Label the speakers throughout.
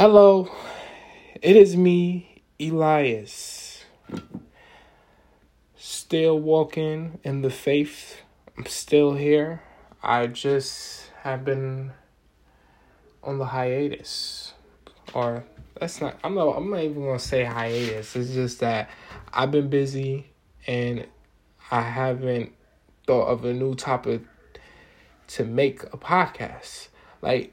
Speaker 1: Hello, it is me, Elias. Still walking in the faith. I'm still here. I just have been on the hiatus. Or that's not I'm not I'm not even gonna say hiatus. It's just that I've been busy and I haven't thought of a new topic to make a podcast. Like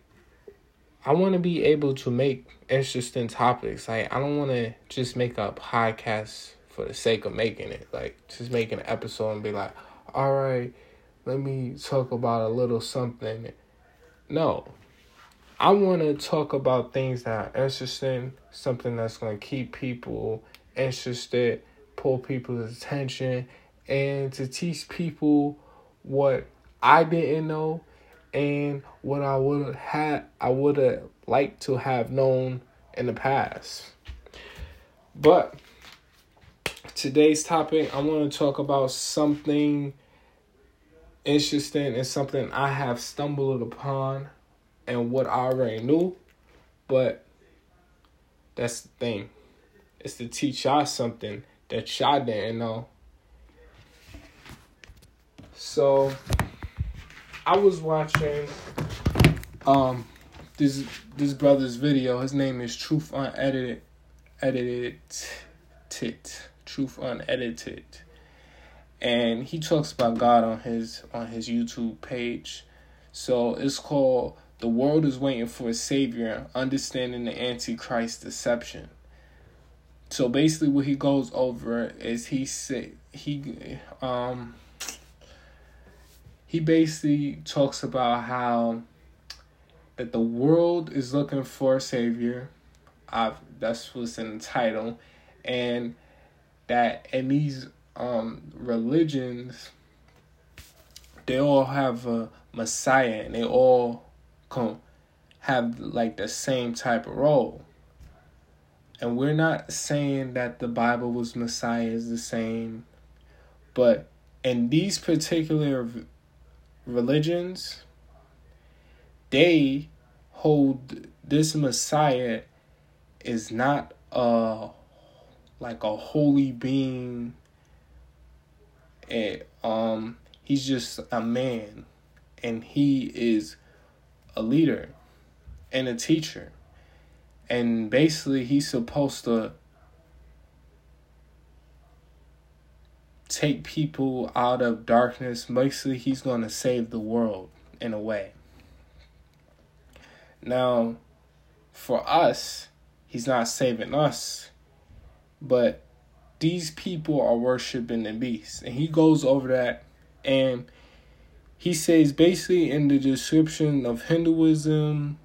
Speaker 1: I want to be able to make interesting topics. Like I don't want to just make a podcast for the sake of making it. Like just make an episode and be like, "All right, let me talk about a little something." No. I want to talk about things that are interesting, something that's going to keep people interested, pull people's attention, and to teach people what I didn't know and what I would have had I would have liked to have known in the past. But today's topic I want to talk about something interesting and something I have stumbled upon and what I already knew, but that's the thing. It's to teach y'all something that y'all didn't know. So I was watching um this this brother's video. His name is Truth Unedited Edited Tit. Truth Unedited. And he talks about God on his on his YouTube page. So it's called The World is Waiting for a Savior, Understanding the Antichrist Deception. So basically what he goes over is he say he um he basically talks about how that the world is looking for a savior. I've, that's what's in the title, and that in these um, religions, they all have a messiah, and they all come have like the same type of role. And we're not saying that the Bible was Messiah is the same, but in these particular religions, they hold this Messiah is not a like a holy being. And, um, he's just a man, and he is a leader and a teacher, and basically he's supposed to take people out of darkness. Mostly, he's going to save the world in a way. Now, for us, he's not saving us, but these people are worshiping the beast. And he goes over that and he says basically in the description of Hinduism,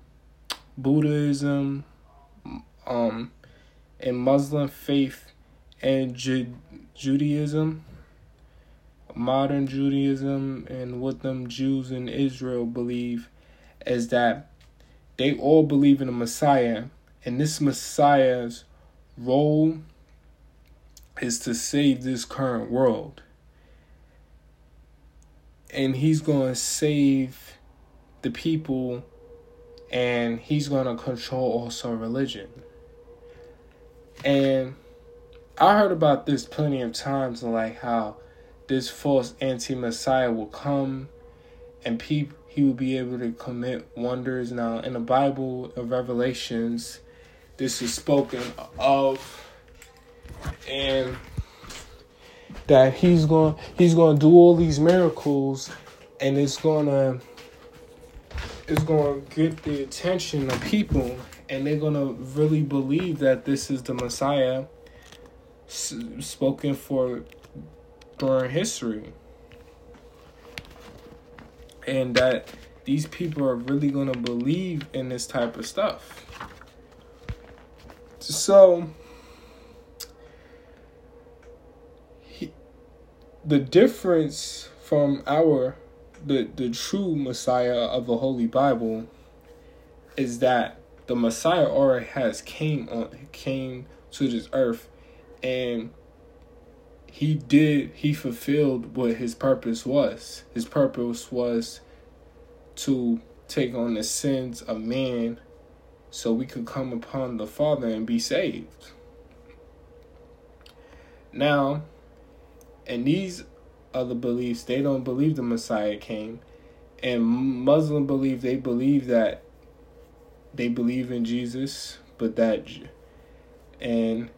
Speaker 1: Buddhism, um, and Muslim faith and Ju- Judaism, modern Judaism and what them Jews in Israel believe is that they all believe in a Messiah, and this Messiah's role is to save this current world. And he's going to save the people and he's going to control also religion. And I heard about this plenty of times, like how this false anti Messiah will come and people he will be able to commit wonders. Now in the Bible of Revelations, this is spoken of and that he's going he's going to do all these miracles and it's to it's to get the attention of people and they're to really believe that this is the Messiah spoken for during history. And that these people are really going to believe in this type of stuff. So, he, the difference from our the the true Messiah of the Holy Bible is that the Messiah already has came on came to this earth and he did he fulfilled what his purpose was his purpose was to take on the sins of man so we could come upon the Father and be saved. Now, and these other beliefs, they don't believe the Messiah came. And Muslim believe they believe that they believe in Jesus, but that and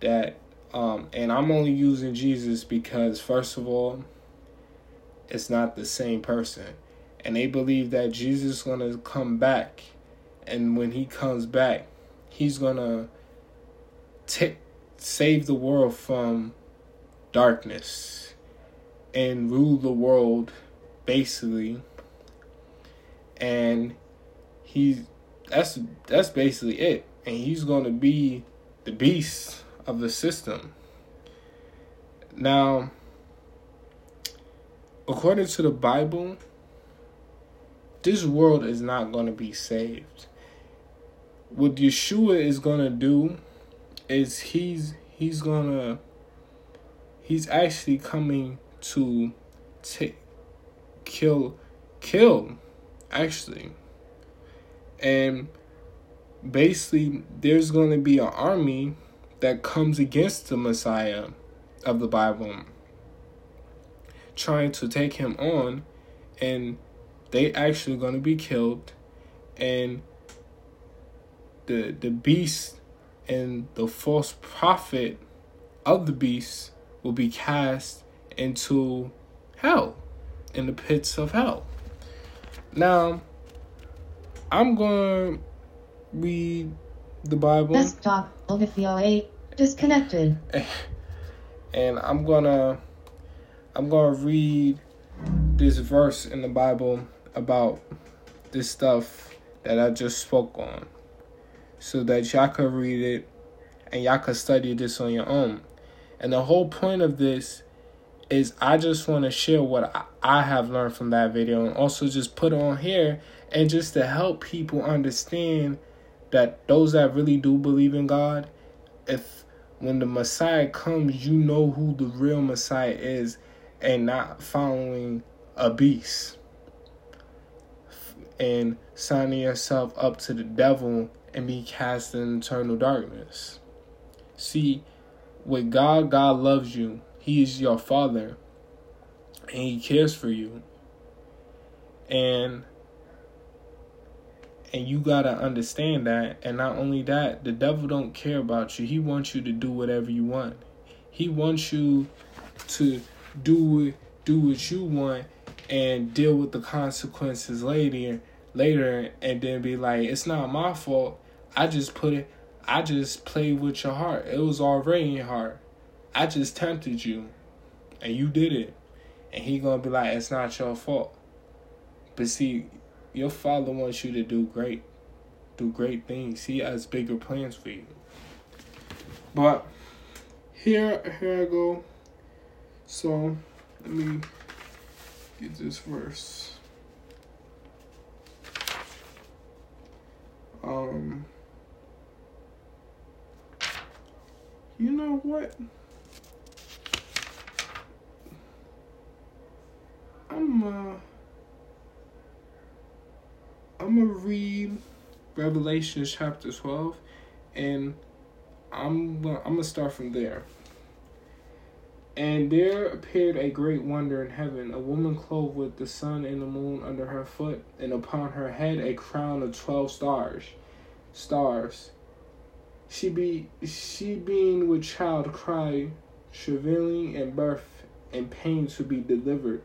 Speaker 1: that um and I'm only using Jesus because first of all it's not the same person. And they believe that Jesus is to come back. And when he comes back, he's to take save the world from darkness and rule the world basically. And he's that's that's basically it. And he's to be the beast of the system. Now according to the bible this world is not going to be saved. What yeshua is going to do is he's he's going to he's actually coming to take kill kill actually. And basically there's going to be an army that comes against the messiah of the bible trying to take him on and they actually going to be killed and the the beast and the false prophet of the beast will be cast into hell, in the pits of hell. Now, I'm going to read the Bible.
Speaker 2: Desktop, disconnected.
Speaker 1: And I'm to I'm to read this verse in the Bible about this stuff that I just spoke on so that y'all could read it and y'all could study this on your own. And the whole point of this is I just want to share what I have learned from that video and also just put on here and just to help people understand that those that really do believe in God, if when the Messiah comes, you know who the real Messiah is and not following a beast and signing yourself up to the devil and be cast in eternal darkness. See, with God, God loves you. He is your father. And he cares for you. And and you gotta understand that. And not only that, the devil don't care about you. He wants you to do whatever you want. He wants you to do it do what you want and deal with the consequences later later and then be like, it's not my fault. I just put it I just played with your heart. It was already in your heart. I just tempted you, and you did it. And he gonna be like, it's not your fault. But see, your father wants you to do great, do great things. He has bigger plans for you. But here, here I go. So let me get this verse. Um. You know what? I'm uh I'm gonna read Revelation chapter 12 and I'm I'm gonna start from there. And there appeared a great wonder in heaven, a woman clothed with the sun and the moon under her foot, and upon her head a crown of twelve stars. Stars. She be she being with child cry, travailing and birth and pain to be delivered.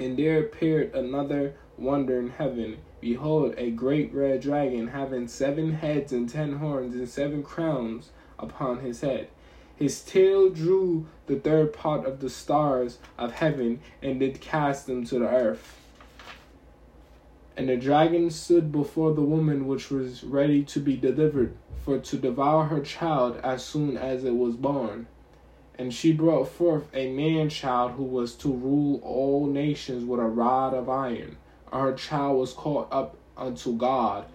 Speaker 1: And there appeared another wonder in heaven. Behold, a great red dragon having seven heads and ten horns and seven crowns upon his head. His tail drew the third part of the stars of heaven and did cast them to the earth. And the dragon stood before the woman which was ready to be delivered, for to devour her child as soon as it was born. And she brought forth a man child who was to rule all nations with a rod of iron. Her child was caught up unto God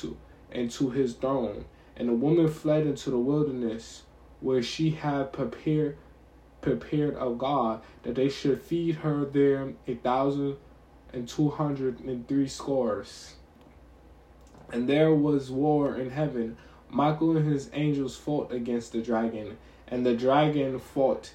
Speaker 1: to and to his throne. And the woman fled into the wilderness, where she had prepared prepared of God, that they should feed her there a thousand and two hundred and three scores. And there was war in heaven. Michael and his angels fought against the dragon, and the dragon fought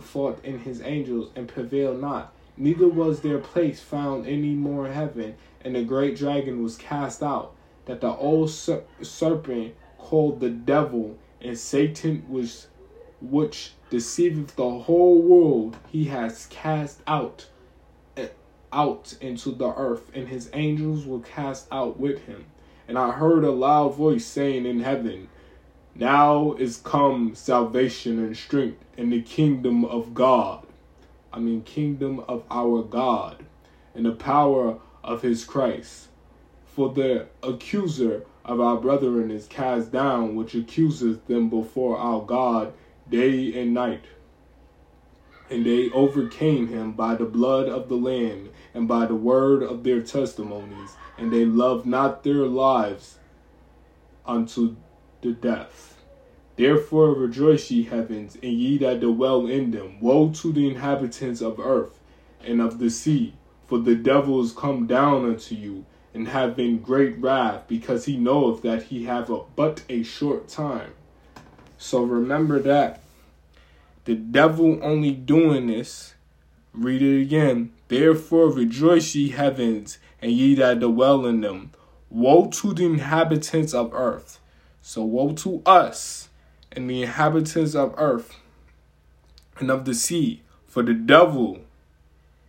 Speaker 1: fought in his angels and prevailed not. Neither was their place found any more in heaven, and the great dragon was cast out, that the old ser- serpent called the devil and Satan was which deceiveth the whole world, he has cast out eh, out into the earth, and his angels were cast out with him. And I heard a loud voice saying in heaven, Now is come salvation and strength in the kingdom of God. I mean, kingdom of our God, and the power of his Christ. For the accuser of our brethren is cast down, which accuses them before our God day and night. And they overcame him by the blood of the Lamb and by the word of their testimonies, and they loved not their lives unto the death. Therefore rejoice ye heavens, and ye that dwell in them. Woe to the inhabitants of earth and of the sea, for the devil is come down unto you, and have been great wrath, because he knoweth that he have a, but a short time. So remember that. The devil only doing this. Read it again. Therefore rejoice ye heavens, and ye that dwell in them. Woe to the inhabitants of earth. So woe to us and the inhabitants of earth and of the sea, for the devil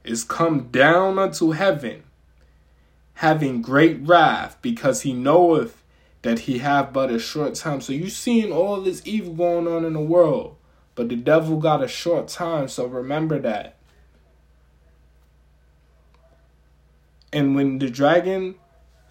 Speaker 1: is come down unto heaven, having great wrath, because he knoweth that he have but a short time. So you seeing all this evil going on in the world, but the devil got a short time, so remember that. And when the dragon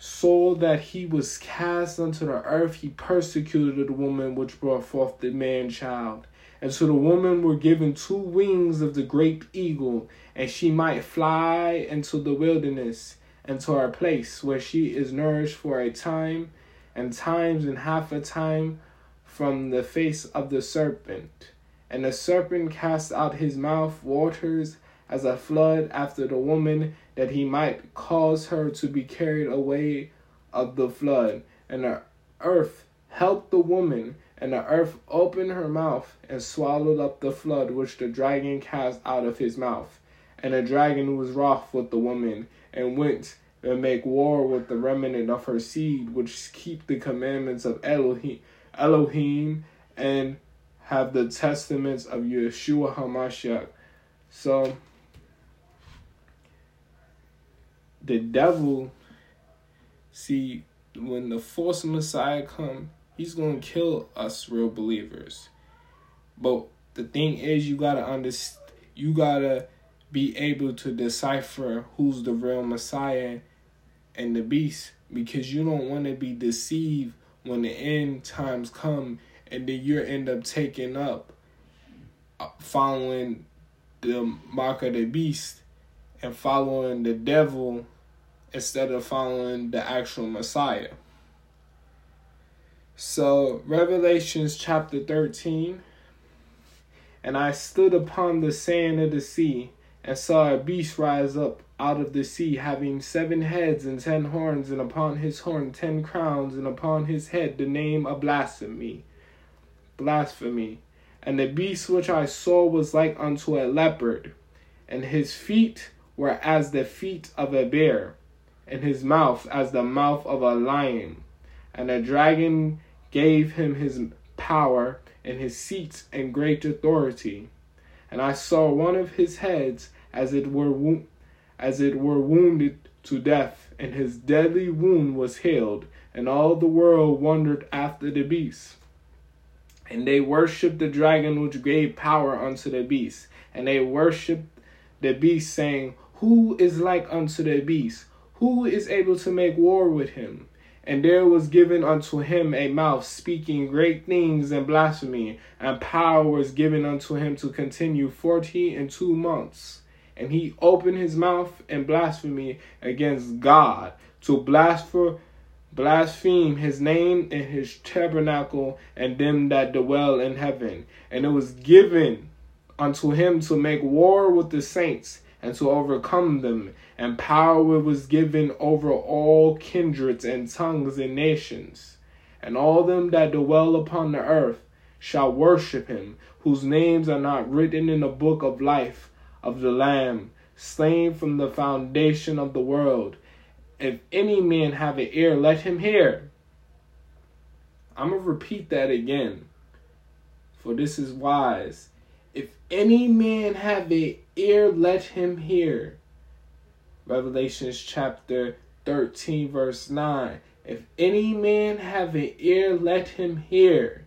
Speaker 1: saw that he was cast unto the earth, he persecuted the woman which brought forth the man child. And so the woman were given two wings of the great eagle, and she might fly into the wilderness, and to her place where she is nourished for a time, and times and half a time from the face of the serpent. And the serpent cast out his mouth waters as a flood after the woman, that he might cause her to be carried away of the flood. And the earth helped the woman, and the earth opened her mouth and swallowed up the flood which the dragon cast out of his mouth. And the dragon was wroth with the woman, and went and make war with the remnant of her seed, which keep the commandments of Elohim, Elohim and have the testaments of Yeshua HaMashiach. So, the devil, see, when the false Messiah come, he's going to kill us real believers. But the thing is, you got to understand, you got to be able to decipher who's the real Messiah and the beast because you don't want to be deceived when the end times come and then you end up taking up uh, following the mark of the beast and following the devil instead of following the actual Messiah. So, Revelations chapter 13 And I stood upon the sand of the sea and saw a beast rise up out of the sea, having seven heads and ten horns, and upon his horn ten crowns, and upon his head the name of blasphemy. Blasphemy. And the beast which I saw was like unto a leopard, and his feet were as the feet of a bear, and his mouth as the mouth of a lion. And the dragon gave him his power and his seat and great authority. And I saw one of his heads as it were wo- as it were wounded to death, and his deadly wound was healed, and all the world wondered after the beast. And they worshipped the dragon which gave power unto the beast, and they worshipped the beast, saying, Who is like unto the beast? Who is able to make war with him? And there was given unto him a mouth speaking great things and blasphemy, and power was given unto him to continue forty and two months. And he opened his mouth in blasphemy against God, to blaspheme his name and his tabernacle and them that dwell in heaven. And it was given unto him to make war with the saints and to overcome them, and power was given over all kindreds and tongues and nations. And all them that dwell upon the earth shall worship him, whose names are not written in the book of life of the Lamb, slain from the foundation of the world. If any man have an ear, let him hear. I'm going to repeat that again, for this is wise. If any man have an ear, let him hear. Revelations chapter 13, verse 9. If any man have an ear, let him hear.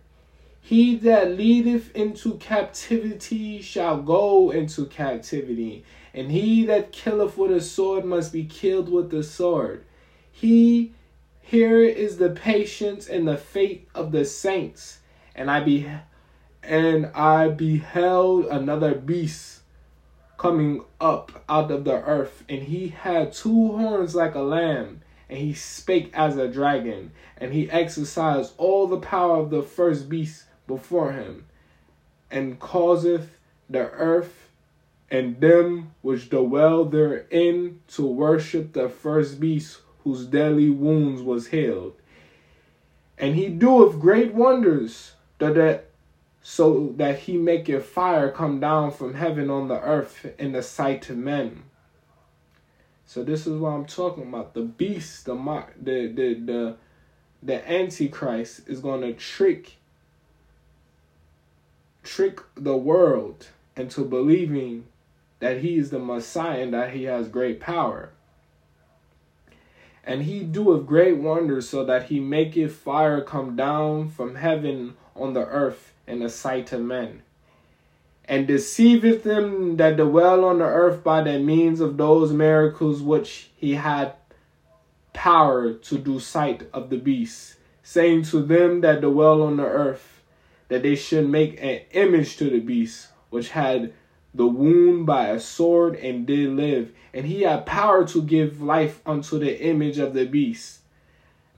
Speaker 1: He that leadeth into captivity shall go into captivity, and he that killeth with a sword must be killed with the sword. He here is the patience and the faith of the saints. And I be and I beheld another beast coming up out of the earth, and he had two horns like a lamb, and he spake as a dragon, and he exercised all the power of the first beast before him, and causeth the earth and them which dwell therein to worship the first beast whose deadly wounds was healed. And he doeth great wonders, that, so that he maketh fire come down from heaven on the earth in the sight of men. So this is what I'm talking about. The beast, the the the the, the antichrist is to trick trick the world into believing that he is the Messiah and that he has great power. And he doeth great wonders so that he maketh fire come down from heaven on the earth in the sight of men. And deceiveth them that dwell on the earth by the means of those miracles which he had power to do sight of the beast, saying to them that dwell on the earth, that they should make an image to the beast, which had the wound by a sword and did live. And he had power to give life unto the image of the beast,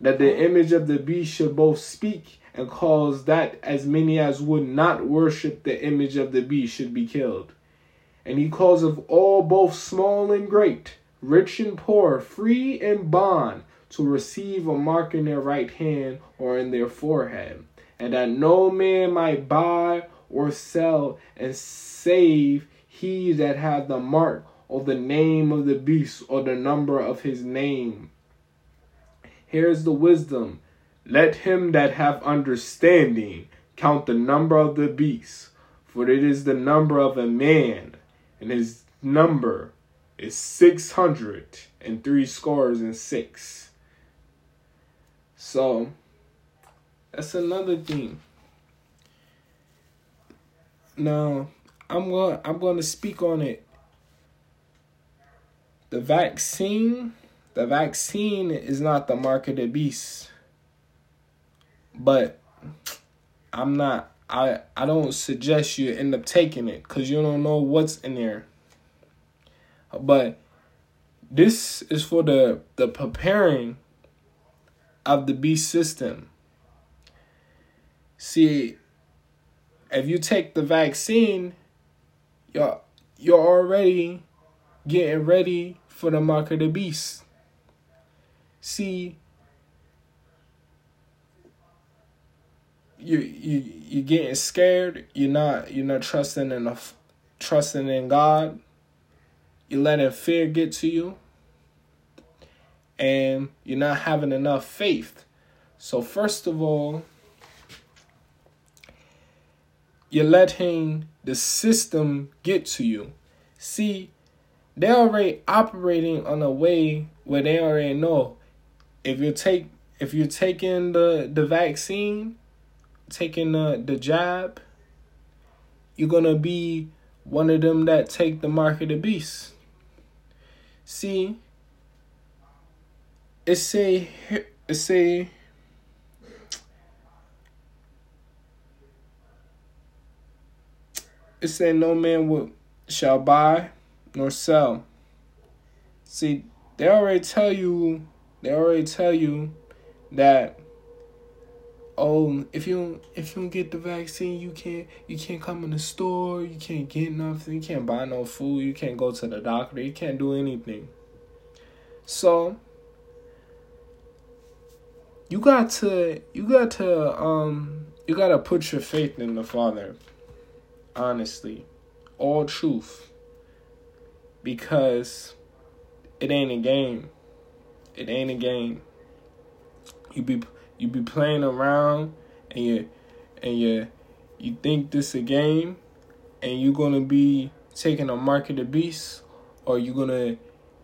Speaker 1: that the image of the beast should both speak and cause that as many as would not worship the image of the beast should be killed. And he causeth all, both small and great, rich and poor, free and bond, to receive a mark in their right hand or in their forehead and that no man might buy or sell and save he that had the mark or the name of the beast or the number of his name. Here's the wisdom. Let him that have understanding count the number of the beast, for it is the number of a man, and his number is six hundred and three scores and six. So that's another thing. Now, I'm going I'm going to speak on it. The vaccine, the vaccine is not the mark of the beast. But I'm not I I don't suggest you end up taking it cuz you don't know what's in there. But this is for the the preparing of the beast system. See, if you take the vaccine, you're you're already getting ready for the mark of the beast. See, you you you getting scared. You're not you're not trusting in trusting in God. You're letting fear get to you, and you're not having enough faith. So first of all you're letting the system get to you. See, they're already operating on a way where they already know if you take if you're taking the the vaccine, taking the the jab, you're gonna be one of them that take the mark of the beast. See, it say it's a it say no man will shall buy nor sell. See, they already tell you they already tell you that oh, if you don't, if you don't get the vaccine, you can't you can't come in the store, you can't get nothing, you can't buy no food, you can't go to the doctor, you can't do anything. So you got to you got to um you got to put your faith in the Father. Honestly, all truth. Because it ain't a game. It ain't a game. You be you be playing around and you and you you think this a game and you're gonna be taking a mark of the beast or you're gonna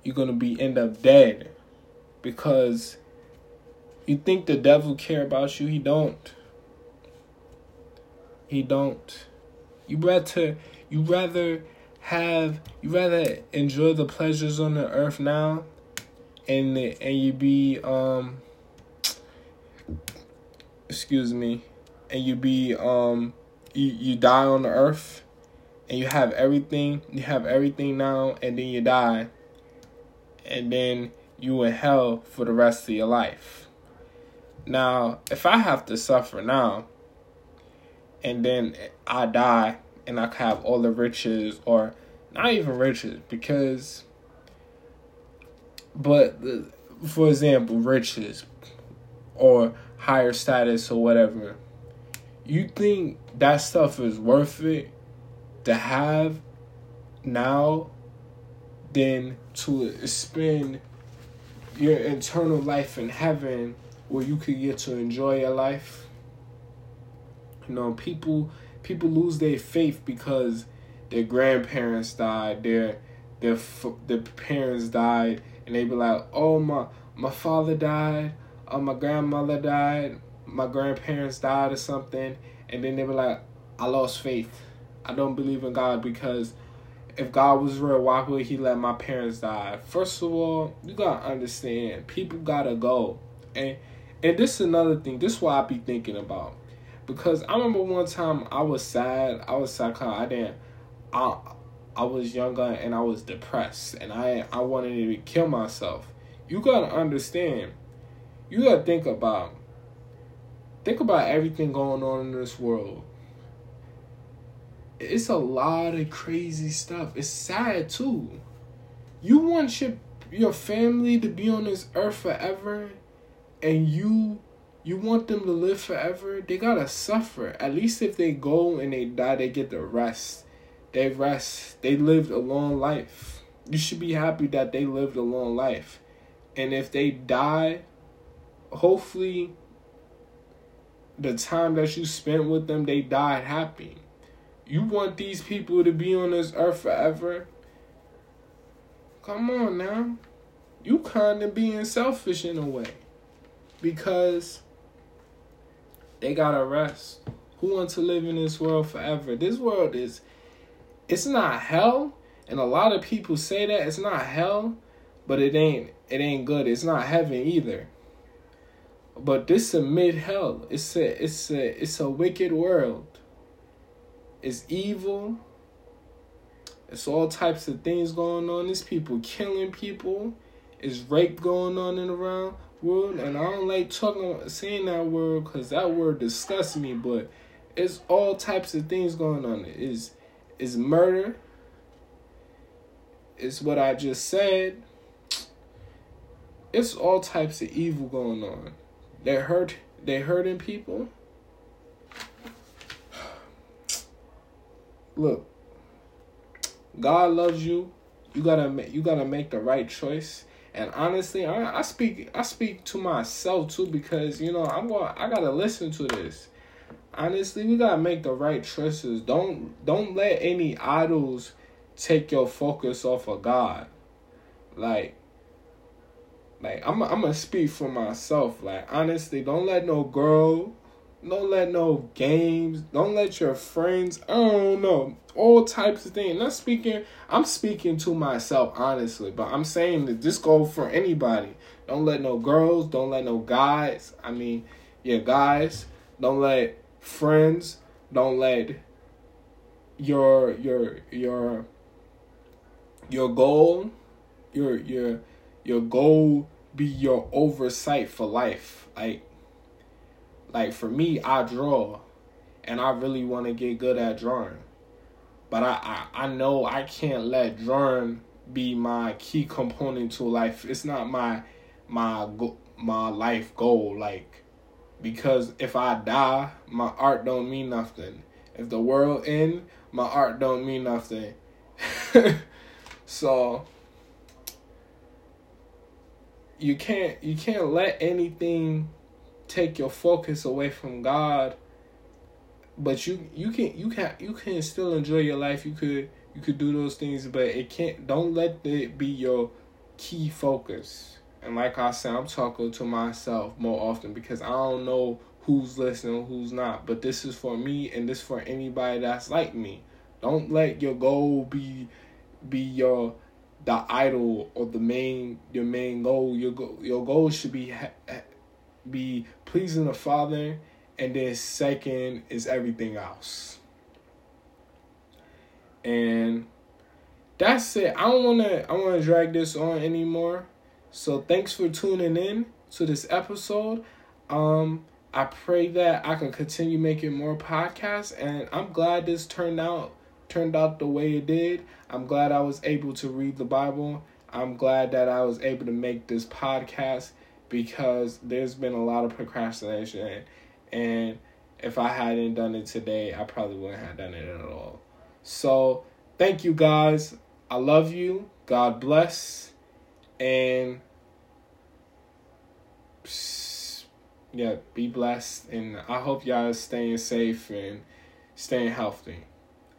Speaker 1: you're gonna be end up dead because you think the devil care about you. He don't. He don't. You rather you rather have you rather enjoy the pleasures on the earth now and and you be um excuse me and you be um you, you die on the earth and you have everything you have everything now and then you die and then you in hell for the rest of your life. Now if i have to suffer now and then i die and i have all the riches or not even riches because but for example riches or higher status or whatever you think that stuff is worth it to have now than to spend your eternal life in heaven where you could get to enjoy your life? You know people people lose their faith because their grandparents died, their their their parents died, and they be like, "Oh my my father died, oh my grandmother died, my grandparents died or something," and then they were like, "I lost faith. I don't believe in God because." If God was real, why would He let my parents die? First of all, you gotta understand, people gotta go, and and this is another thing. This is what I be thinking about, because I remember one time I was sad. I was sad I didn't I I was younger and I was depressed and I I wanted to kill myself. You gotta understand. You gotta think about think about everything going on in this world. It's a lot of crazy stuff. It's sad too. You want your your family to be on this earth forever and you you want them to live forever, they gotta suffer. At least if they go and they die, they get the rest they rest. They lived a long life. You should be happy that they lived a long life. And if they die, hopefully the time that you spent with them, they died happy. You want these people to be on this earth forever? Come on now. You kind of being selfish in a way. Because they gotta rest. Who wants to live in this world forever? This world is it's not hell, and a lot of people say that it's not hell, but it ain't it ain't good. It's not heaven either. But this a mid hell. It's a it's a it's a wicked world. It's evil. It's all types of things going on. It's people killing people. It's rape going on in around world, and I don't like talking saying that word because that word disgusts me. But it's all types of things going on. It's is murder. It's what I just said. It's all types of evil going on. They hurt. They hurting people. Look, God loves you. You gotta. You gotta make the right choice. And honestly, I, I speak. I speak to myself too because you know I'm going. I gotta listen to this honestly, we gotta make the right choices. Don't don't let any idols take your focus off of God. Like, like I'm I'm gonna speak for myself. Like honestly, don't let no girl, don't let no games, don't let your friends. I don't know all types of things. Not speaking. I'm speaking to myself honestly, but I'm saying that this go for anybody. Don't let no girls. Don't let no guys. I mean, yeah, guys. Don't let friends don't let your your your your goal your your your goal be your oversight for life like like for me, I draw, and I really want to get good at drawing, but I, I I know I can't let drawing be my key component to life. It's not my my my life goal like because if I die, my art don't mean nothing. If the world end, my art don't mean nothing. so you can't you can't let anything take your focus away from God. But you you can you can you can still enjoy your life. You could you could do those things, but it can't. Don't let it be your key focus. And like I said, I'm talking to myself more often because I don't know who's listening, who's not. But this is for me, and this for anybody that's like me. Don't let your goal be be your the idol or the main your main goal. Your go, your goal should be be pleasing the Father, and then second is everything else. And that's it. I don't wanna I wanna drag this on anymore. So thanks for tuning in to this episode. Um I pray that I can continue making more podcasts and I'm glad this turned out turned out the way it did. I'm glad I was able to read the Bible. I'm glad that I was able to make this podcast because there's been a lot of procrastination and if I hadn't done it today, I probably wouldn't have done it at all. So, thank you guys. I love you. God bless. And yeah, be blessed. And I hope y'all are staying safe and staying healthy.